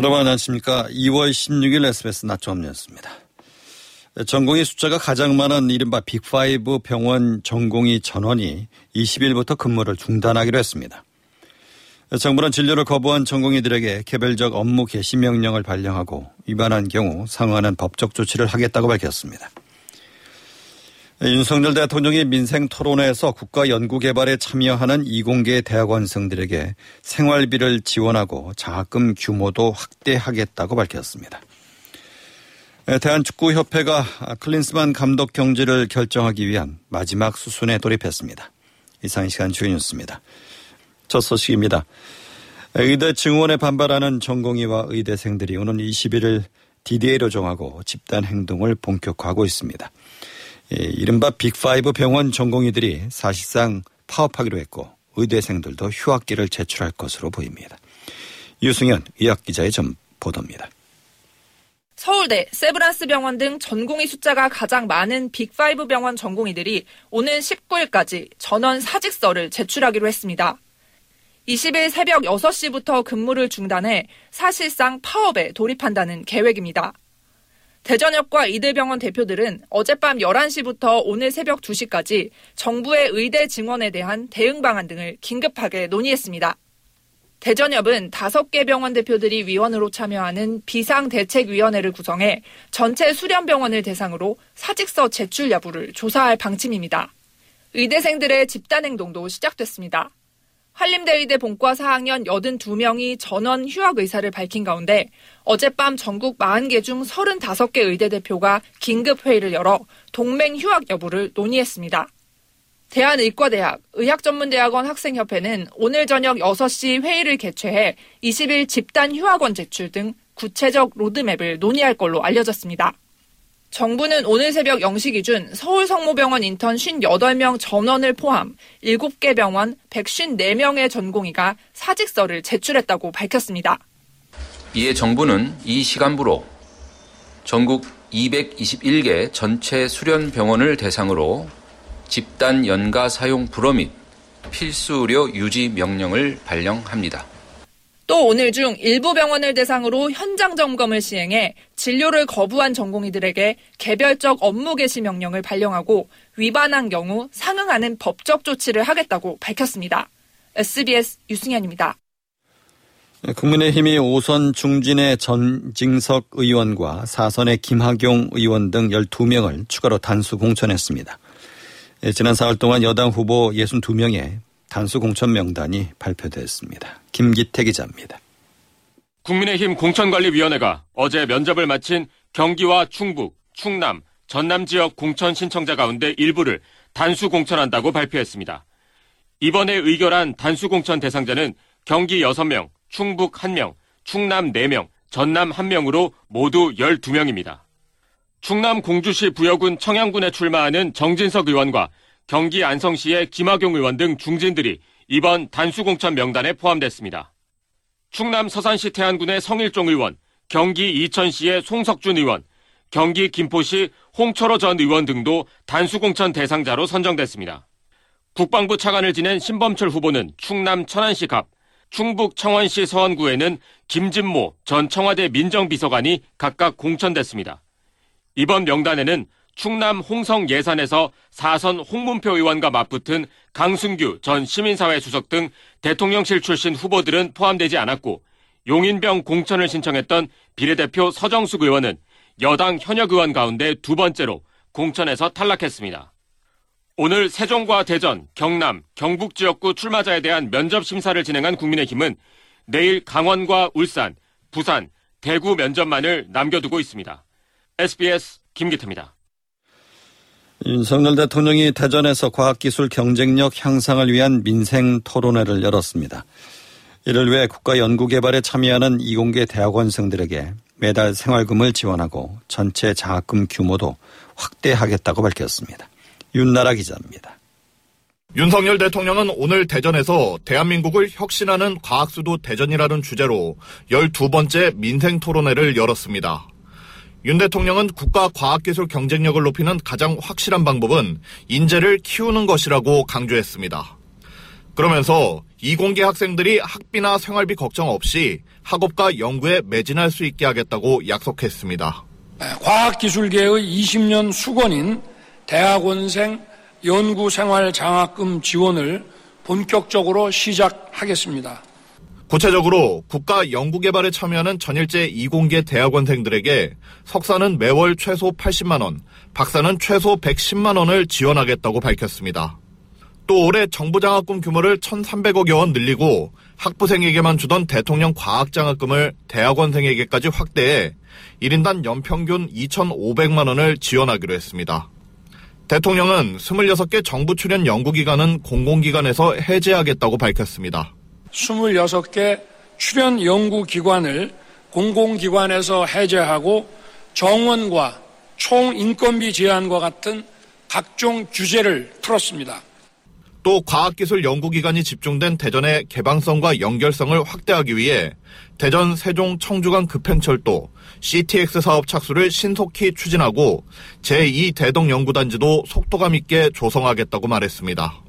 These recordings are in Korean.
여러분 안녕하십니까. 2월 16일 SBS 낮점 뉴스입니다. 전공의 숫자가 가장 많은 이른바 빅5 병원 전공의 전원이 20일부터 근무를 중단하기로 했습니다. 정부는 진료를 거부한 전공의들에게 개별적 업무 개시 명령을 발령하고 위반한 경우 상응하는 법적 조치를 하겠다고 밝혔습니다. 윤석열 대통령이 민생 토론회에서 국가 연구 개발에 참여하는 이공계 대학원생들에게 생활비를 지원하고 장학금 규모도 확대하겠다고 밝혔습니다. 대한축구협회가 클린스만 감독 경지를 결정하기 위한 마지막 수순에 돌입했습니다. 이상 시간 주요 뉴스입니다. 첫 소식입니다. 의대 증원에 반발하는 전공의와 의대생들이 오는 21일 DDA로 정하고 집단 행동을 본격화하고 있습니다. 예, 이른바 빅5 병원 전공의들이 사실상 파업하기로 했고 의대생들도 휴학기를 제출할 것으로 보입니다. 유승현 의학기자의 점 보도입니다. 서울대, 세브란스 병원 등 전공의 숫자가 가장 많은 빅5 병원 전공의들이 오는 19일까지 전원 사직서를 제출하기로 했습니다. 20일 새벽 6시부터 근무를 중단해 사실상 파업에 돌입한다는 계획입니다. 대전역과 이대병원 대표들은 어젯밤 11시부터 오늘 새벽 2시까지 정부의 의대 증원에 대한 대응 방안 등을 긴급하게 논의했습니다. 대전협은 5개 병원 대표들이 위원으로 참여하는 비상대책위원회를 구성해 전체 수련 병원을 대상으로 사직서 제출 여부를 조사할 방침입니다. 의대생들의 집단 행동도 시작됐습니다. 한림대의대 본과 4학년 82명이 전원 휴학 의사를 밝힌 가운데 어젯밤 전국 40개 중 35개 의대 대표가 긴급 회의를 열어 동맹 휴학 여부를 논의했습니다. 대한의과대학 의학전문대학원 학생협회는 오늘 저녁 6시 회의를 개최해 20일 집단 휴학원 제출 등 구체적 로드맵을 논의할 걸로 알려졌습니다. 정부는 오늘 새벽 0시 기준 서울 성모병원 인턴 58명 전원을 포함 7개 병원 154명의 전공의가 사직서를 제출했다고 밝혔습니다. 이에 정부는 이 시간부로 전국 221개 전체 수련 병원을 대상으로 집단 연가 사용 불허 및 필수 의료 유지 명령을 발령합니다. 또 오늘 중 일부 병원을 대상으로 현장 점검을 시행해 진료를 거부한 전공의들에게 개별적 업무 개시 명령을 발령하고 위반한 경우 상응하는 법적 조치를 하겠다고 밝혔습니다. SBS 유승현입니다. 국민의힘이 5선 중진의 전징석 의원과 4선의 김학용 의원 등 12명을 추가로 단수 공천했습니다. 지난 4월 동안 여당 후보 62명의 단수 공천 명단이 발표됐습니다. 김기태 기자입니다. 국민의힘 공천관리위원회가 어제 면접을 마친 경기와 충북, 충남, 전남 지역 공천 신청자 가운데 일부를 단수 공천한다고 발표했습니다. 이번에 의결한 단수 공천 대상자는 경기 6명, 충북 1명, 충남 4명, 전남 1명으로 모두 12명입니다. 충남 공주시 부여군 청양군에 출마하는 정진석 의원과 경기 안성시의 김학용 의원 등 중진들이 이번 단수공천 명단에 포함됐습니다. 충남 서산시 태안군의 성일종 의원, 경기 이천시의 송석준 의원, 경기 김포시 홍철호 전 의원 등도 단수공천 대상자로 선정됐습니다. 국방부 차관을 지낸 신범철 후보는 충남 천안시 갑, 충북 청원시 서원구에는 김진모 전 청와대 민정비서관이 각각 공천됐습니다. 이번 명단에는 충남 홍성 예산에서 사선 홍문표 의원과 맞붙은 강순규 전 시민사회 수석 등 대통령실 출신 후보들은 포함되지 않았고 용인병 공천을 신청했던 비례대표 서정숙 의원은 여당 현역 의원 가운데 두 번째로 공천에서 탈락했습니다. 오늘 세종과 대전, 경남, 경북 지역구 출마자에 대한 면접 심사를 진행한 국민의힘은 내일 강원과 울산, 부산, 대구 면접만을 남겨두고 있습니다. SBS 김기태입니다. 윤석열 대통령이 대전에서 과학기술 경쟁력 향상을 위한 민생 토론회를 열었습니다. 이를 위해 국가연구개발에 참여하는 이공계 대학원생들에게 매달 생활금을 지원하고 전체 장학금 규모도 확대하겠다고 밝혔습니다. 윤나라 기자입니다. 윤석열 대통령은 오늘 대전에서 대한민국을 혁신하는 과학수도 대전이라는 주제로 12번째 민생 토론회를 열었습니다. 윤 대통령은 국가 과학기술 경쟁력을 높이는 가장 확실한 방법은 인재를 키우는 것이라고 강조했습니다. 그러면서 이공계 학생들이 학비나 생활비 걱정 없이 학업과 연구에 매진할 수 있게 하겠다고 약속했습니다. 과학기술계의 20년 수건인 대학원생 연구생활 장학금 지원을 본격적으로 시작하겠습니다. 구체적으로 국가 연구개발에 참여하는 전일제 이공계 대학원생들에게 석사는 매월 최소 80만 원, 박사는 최소 110만 원을 지원하겠다고 밝혔습니다. 또 올해 정부 장학금 규모를 1,300억여 원 늘리고 학부생에게만 주던 대통령 과학장학금을 대학원생에게까지 확대해 1인당 연평균 2,500만 원을 지원하기로 했습니다. 대통령은 26개 정부 출연 연구기관은 공공기관에서 해제하겠다고 밝혔습니다. 26개 출연 연구기관을 공공기관에서 해제하고 정원과 총인건비 제한과 같은 각종 규제를 풀었습니다. 또 과학기술 연구기관이 집중된 대전의 개방성과 연결성을 확대하기 위해 대전 세종 청주간 급행철도 CTX 사업 착수를 신속히 추진하고 제2대동 연구단지도 속도감 있게 조성하겠다고 말했습니다.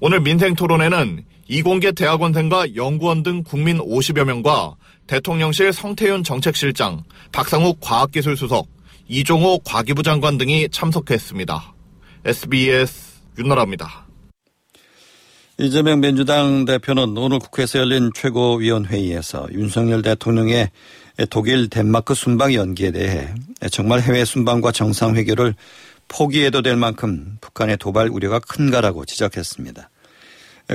오늘 민생 토론회는 이공계 대학원생과 연구원 등 국민 50여 명과 대통령실 성태윤 정책실장, 박상욱 과학기술수석, 이종호 과기부 장관 등이 참석했습니다. SBS 윤나라입니다. 이재명 민주당 대표는 오늘 국회에서 열린 최고위원회의에서 윤석열 대통령의 독일 덴마크 순방 연기에 대해 정말 해외 순방과 정상회교를 포기해도 될 만큼 북한의 도발 우려가 큰가라고 지적했습니다.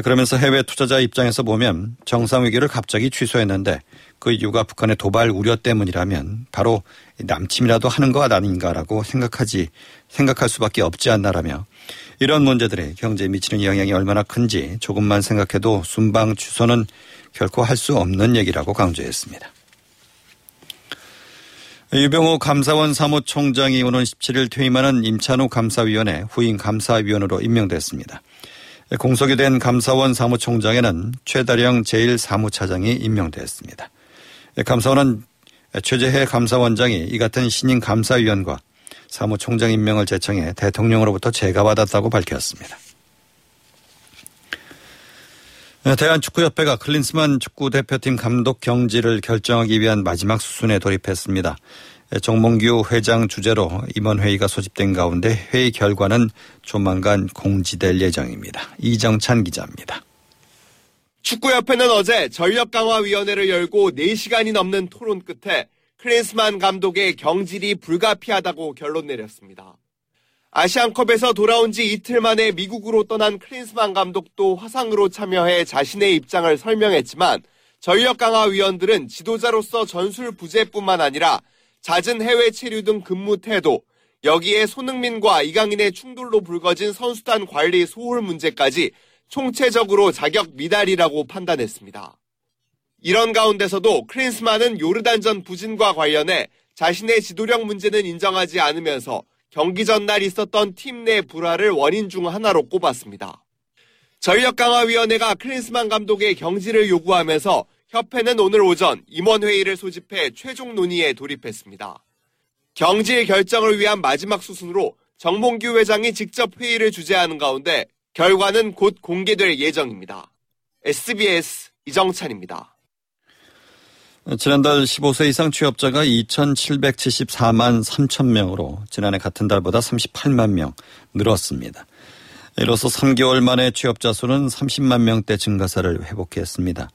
그러면서 해외 투자자 입장에서 보면 정상회교를 갑자기 취소했는데 그 이유가 북한의 도발 우려 때문이라면 바로 남침이라도 하는 것 아닌가라고 생각하지 생각할 수밖에 없지 않나라며 이런 문제들이 경제에 미치는 영향이 얼마나 큰지 조금만 생각해도 순방 취소는 결코 할 수 없는 얘기라고 강조했습니다. 유병호 감사원 사무총장이 오는 17일 퇴임하는 임찬우 감사위원회 후임 감사위원으로 임명됐습니다. 공석이 된 감사원 사무총장에는 최다령 제1사무차장이 임명됐습니다. 감사원은 최재해 감사원장이 이 같은 신임 감사위원과 사무총장 임명을 제청해 대통령으로부터 제가받았다고 밝혔습니다. 대한축구협회가 클린스만 축구대표팀 감독 경지를 결정하기 위한 마지막 수순에 돌입했습니다. 정몽규 회장 주재로 임원 회의가 소집된 가운데 회의 결과는 조만간 공지될 예정입니다. 이정찬 기자입니다. 축구협회는 어제 전력강화위원회를 열고 4시간이 넘는 토론 끝에 클린스만 감독의 경질이 불가피하다고 결론 내렸습니다. 아시안컵에서 돌아온 지 이틀 만에 미국으로 떠난 클린스만 감독도 화상으로 참여해 자신의 입장을 설명했지만 전력 강화 위원들은 지도자로서 전술 부재뿐만 아니라 잦은 해외 체류 등 근무 태도, 여기에 손흥민과 이강인의 충돌로 불거진 선수단 관리 소홀 문제까지 총체적으로 자격 미달이라고 판단했습니다. 이런 가운데서도 크린스만은 요르단전 부진과 관련해 자신의 지도력 문제는 인정하지 않으면서 경기 전날 있었던 팀 내 불화를 원인 중 하나로 꼽았습니다. 전력 강화 위원회가 클린스만 감독의 경질을 요구하면서 협회는 오늘 오전 임원회의를 소집해 최종 논의에 돌입했습니다. 경질 결정을 위한 마지막 수순으로 정몽규 회장이 직접 회의를 주재하는 가운데 결과는 곧 공개될 예정입니다. SBS 이정찬입니다. 지난달 15세 이상 취업자가 2,774만 3천 명으로 지난해 같은 달보다 38만 명 늘었습니다. 이로써 3개월 만에 취업자 수는 30만 명대 증가세를 회복했습니다.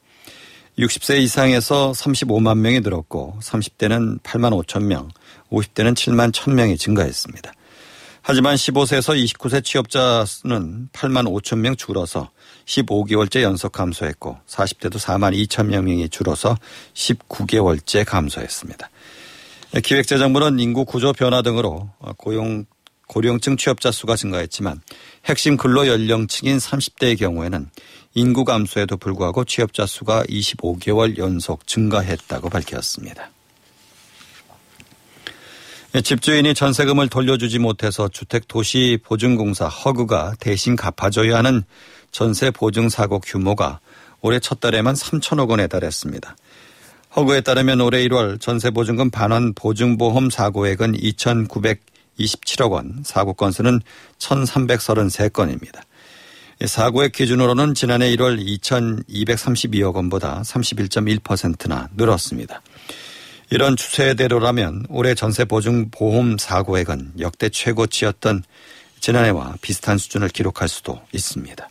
60세 이상에서 35만 명이 늘었고 30대는 8만 5천 명, 50대는 7만 1천 명이 증가했습니다. 하지만 15세에서 29세 취업자 수는 8만 5천 명 줄어서 15개월째 연속 감소했고 40대도 4만 2천 명이 줄어서 19개월째 감소했습니다. 기획재정부는 인구 구조 변화 등으로 고용 고령층 취업자 수가 증가했지만 핵심 근로 연령층인 30대의 경우에는 인구 감소에도 불구하고 취업자 수가 25개월 연속 증가했다고 밝혔습니다. 집주인이 전세금을 돌려주지 못해서 주택도시보증공사 허그가 대신 갚아줘야 하는 전세 보증 사고 규모가 올해 첫 달에만 3천억 원에 달했습니다. 허그에 따르면 올해 1월 전세 보증금 반환 보증보험 사고액은 2,927억 원, 사고 건수는 1,333건입니다. 사고액 기준으로는 지난해 1월 2,232억 원보다 31.1%나 늘었습니다. 이런 추세대로라면 올해 전세 보증 보험 사고액은 역대 최고치였던 지난해와 비슷한 수준을 기록할 수도 있습니다.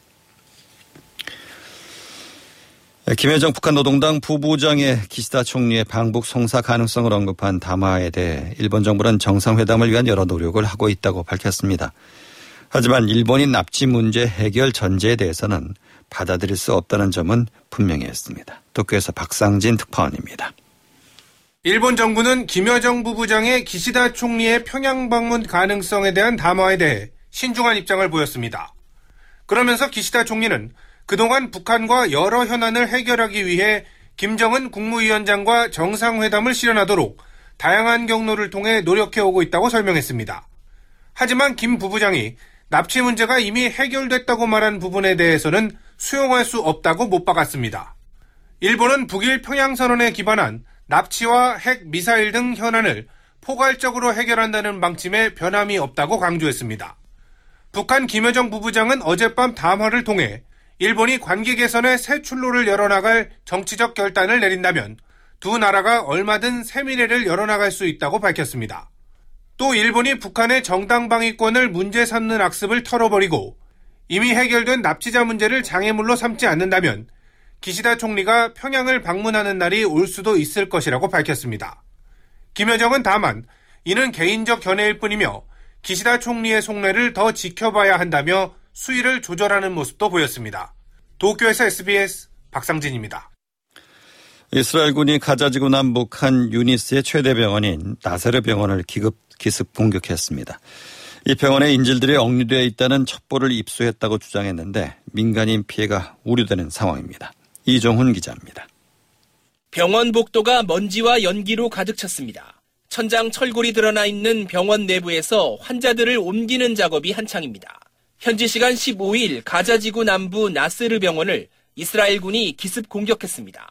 김여정 북한 노동당 부부장의 기시다 총리의 방북 송사 가능성을 언급한 담화에 대해 일본 정부는 정상회담을 위한 여러 노력을 하고 있다고 밝혔습니다. 하지만 일본인 납치 문제 해결 전제에 대해서는 받아들일 수 없다는 점은 분명히 했습니다. 도쿄에서 박상진 특파원입니다. 일본 정부는 김여정 부부장의 기시다 총리의 평양 방문 가능성에 대한 담화에 대해 신중한 입장을 보였습니다. 그러면서 기시다 총리는 그동안 북한과 여러 현안을 해결하기 위해 김정은 국무위원장과 정상회담을 실현하도록 다양한 경로를 통해 노력해오고 있다고 설명했습니다. 하지만 김 부부장이 납치 문제가 이미 해결됐다고 말한 부분에 대해서는 수용할 수 없다고 못 박았습니다. 일본은 북일 평양선언에 기반한 납치와 핵, 미사일 등 현안을 포괄적으로 해결한다는 방침에 변함이 없다고 강조했습니다. 북한 김여정 부부장은 어젯밤 담화를 통해 일본이 관계 개선의 새 출로를 열어나갈 정치적 결단을 내린다면 두 나라가 얼마든 세미래를 열어나갈 수 있다고 밝혔습니다. 또 일본이 북한의 정당 방위권을 문제 삼는 악습을 털어버리고 이미 해결된 납치자 문제를 장애물로 삼지 않는다면 기시다 총리가 평양을 방문하는 날이 올 수도 있을 것이라고 밝혔습니다. 김여정은 다만 이는 개인적 견해일 뿐이며 기시다 총리의 속내를 더 지켜봐야 한다며 수위를 조절하는 모습도 보였습니다. 도쿄에서 SBS 박상진입니다. 이스라엘군이 가자지구 남북 한 유니스의 최대 병원인 나세르 병원을 기급 기습 공격했습니다. 이 병원에 인질들이 억류되어 있다는 첩보를 입수했다고 주장했는데 민간인 피해가 우려되는 상황입니다. 이종훈 기자입니다. 병원 복도가 먼지와 연기로 가득 찼습니다. 천장 철골이 드러나 있는 병원 내부에서 환자들을 옮기는 작업이 한창입니다. 현지 시간 15일 가자지구 남부 나스르 병원을 이스라엘군이 기습 공격했습니다.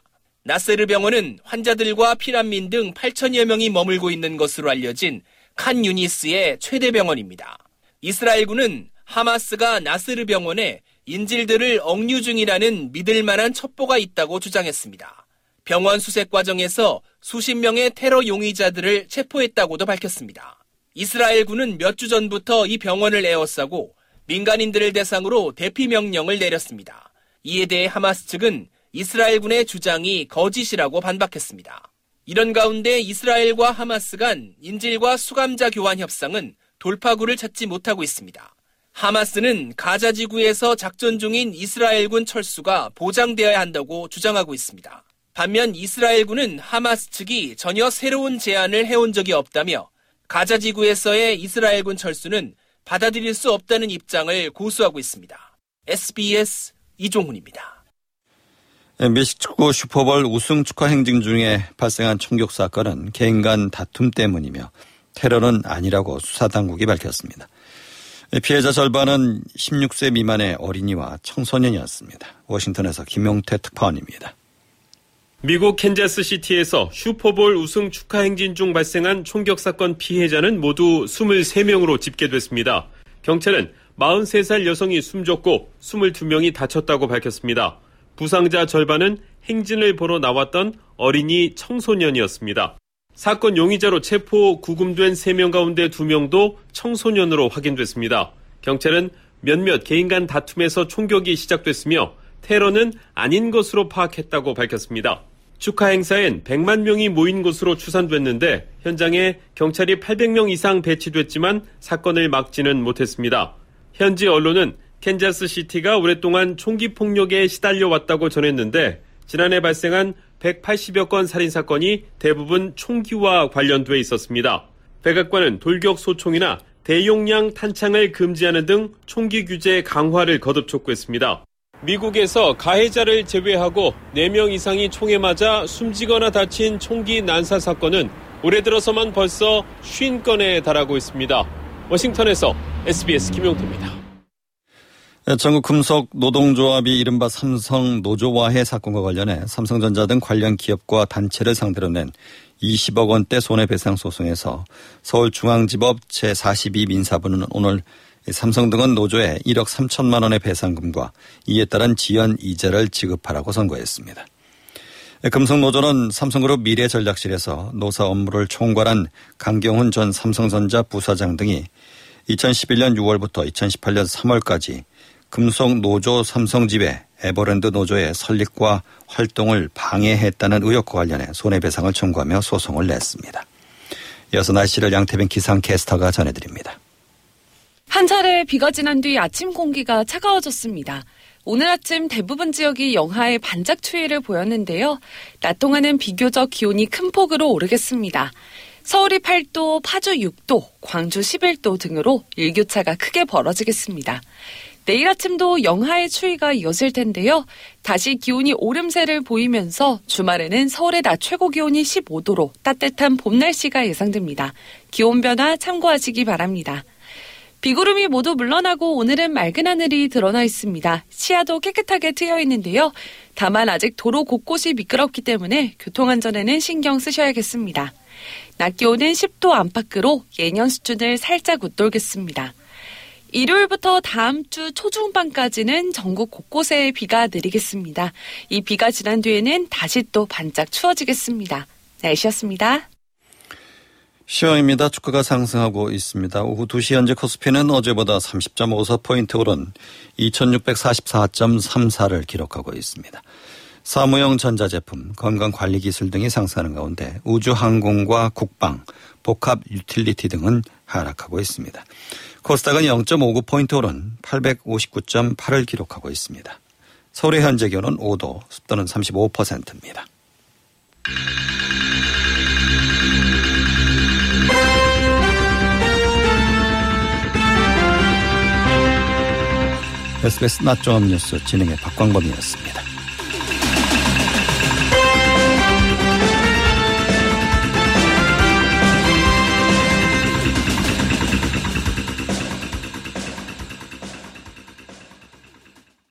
나스르 병원은 환자들과 피난민 등 8천여 명이 머물고 있는 것으로 알려진 칸 유니스의 최대 병원입니다. 이스라엘군은 하마스가 나스르 병원에 인질들을 억류 중이라는 믿을 만한 첩보가 있다고 주장했습니다. 병원 수색 과정에서 수십 명의 테러 용의자들을 체포했다고도 밝혔습니다. 이스라엘군은 몇 주 전부터 이 병원을 에워싸고 민간인들을 대상으로 대피 명령을 내렸습니다. 이에 대해 하마스 측은 이스라엘군의 주장이 거짓이라고 반박했습니다. 이런 가운데 이스라엘과 하마스 간 인질과 수감자 교환 협상은 돌파구를 찾지 못하고 있습니다. 하마스는 가자 지구에서 작전 중인 이스라엘군 철수가 보장되어야 한다고 주장하고 있습니다. 반면 이스라엘군은 하마스 측이 전혀 새로운 제안을 해온 적이 없다며 가자 지구에서의 이스라엘군 철수는 받아들일 수 없다는 입장을 고수하고 있습니다. SBS 이종훈입니다. 미식축구 슈퍼볼 우승 축하 행진 중에 발생한 총격 사건은 개인 간 다툼 때문이며 테러는 아니라고 수사당국이 밝혔습니다. 피해자 절반은 16세 미만의 어린이와 청소년이었습니다. 워싱턴에서 김용태 특파원입니다. 미국 캔자스 시티에서 슈퍼볼 우승 축하 행진 중 발생한 총격 사건 피해자는 모두 23명으로 집계됐습니다. 경찰은 43살 여성이 숨졌고 22명이 다쳤다고 밝혔습니다. 부상자 절반은 행진을 보러 나왔던 어린이 청소년이었습니다. 사건 용의자로 체포 구금된 3명 가운데 2명도 청소년으로 확인됐습니다. 경찰은 몇몇 개인 간 다툼에서 총격이 시작됐으며 테러는 아닌 것으로 파악했다고 밝혔습니다. 축하 행사엔 100만 명이 모인 것으로 추산됐는데 현장에 경찰이 800명 이상 배치됐지만 사건을 막지는 못했습니다. 현지 언론은 캔자스 시티가 오랫동안 총기 폭력에 시달려 왔다고 전했는데 지난해 발생한 180여 건 살인 사건이 대부분 총기와 관련돼 있었습니다. 백악관은 돌격 소총이나 대용량 탄창을 금지하는 등 총기 규제 강화를 거듭 촉구했습니다. 미국에서 가해자를 제외하고 4명 이상이 총에 맞아 숨지거나 다친 총기 난사 사건은 올해 들어서만 벌써 50건에 달하고 있습니다. 워싱턴에서 SBS 김용태입니다. 전국 금속 노동조합이 이른바 삼성 노조화해 사건과 관련해 삼성전자 등 관련 기업과 단체를 상대로 낸 20억 원대 손해배상 소송에서 서울중앙지법 제42 민사부는 오늘 삼성 등은 노조에 1억 3천만 원의 배상금과 이에 따른 지연 이자를 지급하라고 선고했습니다. 금속노조는 삼성그룹 미래전략실에서 노사 업무를 총괄한 강경훈 전 삼성전자 부사장 등이 2011년 6월부터 2018년 3월까지 금속 노조 삼성집에 에버랜드 노조의 설립과 활동을 방해했다는 의혹과 관련해 손해배상을 청구하며 소송을 냈습니다. 이어서 날씨를 양태빈 기상캐스터가 전해드립니다. 한 차례 비가 지난 뒤 아침 공기가 차가워졌습니다. 오늘 아침 대부분 지역이 영하의 반짝 추위를 보였는데요. 낮 동안은 비교적 기온이 큰 폭으로 오르겠습니다. 서울이 8도, 파주 6도, 광주 11도 등으로 일교차가 크게 벌어지겠습니다. 내일 아침도 영하의 추위가 이어질 텐데요. 다시 기온이 오름세를 보이면서 주말에는 서울의 낮 최고 기온이 15도로 따뜻한 봄 날씨가 예상됩니다. 기온 변화 참고하시기 바랍니다. 비구름이 모두 물러나고 오늘은 맑은 하늘이 드러나 있습니다. 시야도 깨끗하게 트여 있는데요. 다만 아직 도로 곳곳이 미끄럽기 때문에 교통안전에는 신경 쓰셔야겠습니다. 낮 기온은 10도 안팎으로 예년 수준을 살짝 웃돌겠습니다. 일요일부터 다음 주 초중반까지는 전국 곳곳에 비가 내리겠습니다. 이 비가 지난 뒤에는 다시 또 반짝 추워지겠습니다. 날씨였습니다. 시황입니다. 주가가 상승하고 있습니다. 오후 2시 현재 코스피는 어제보다 30.54포인트 오른 2644.34를 기록하고 있습니다. 사무용 전자제품, 건강관리기술 등이 상승하는 가운데 우주항공과 국방, 복합 유틸리티 등은 하락하고 있습니다. 코스닥은 0.59포인트 오른 859.8을 기록하고 있습니다. 서울의 현재 기온은 5도, 습도는 35%입니다. SBS 낮종합 뉴스 진행의 박광범이었습니다.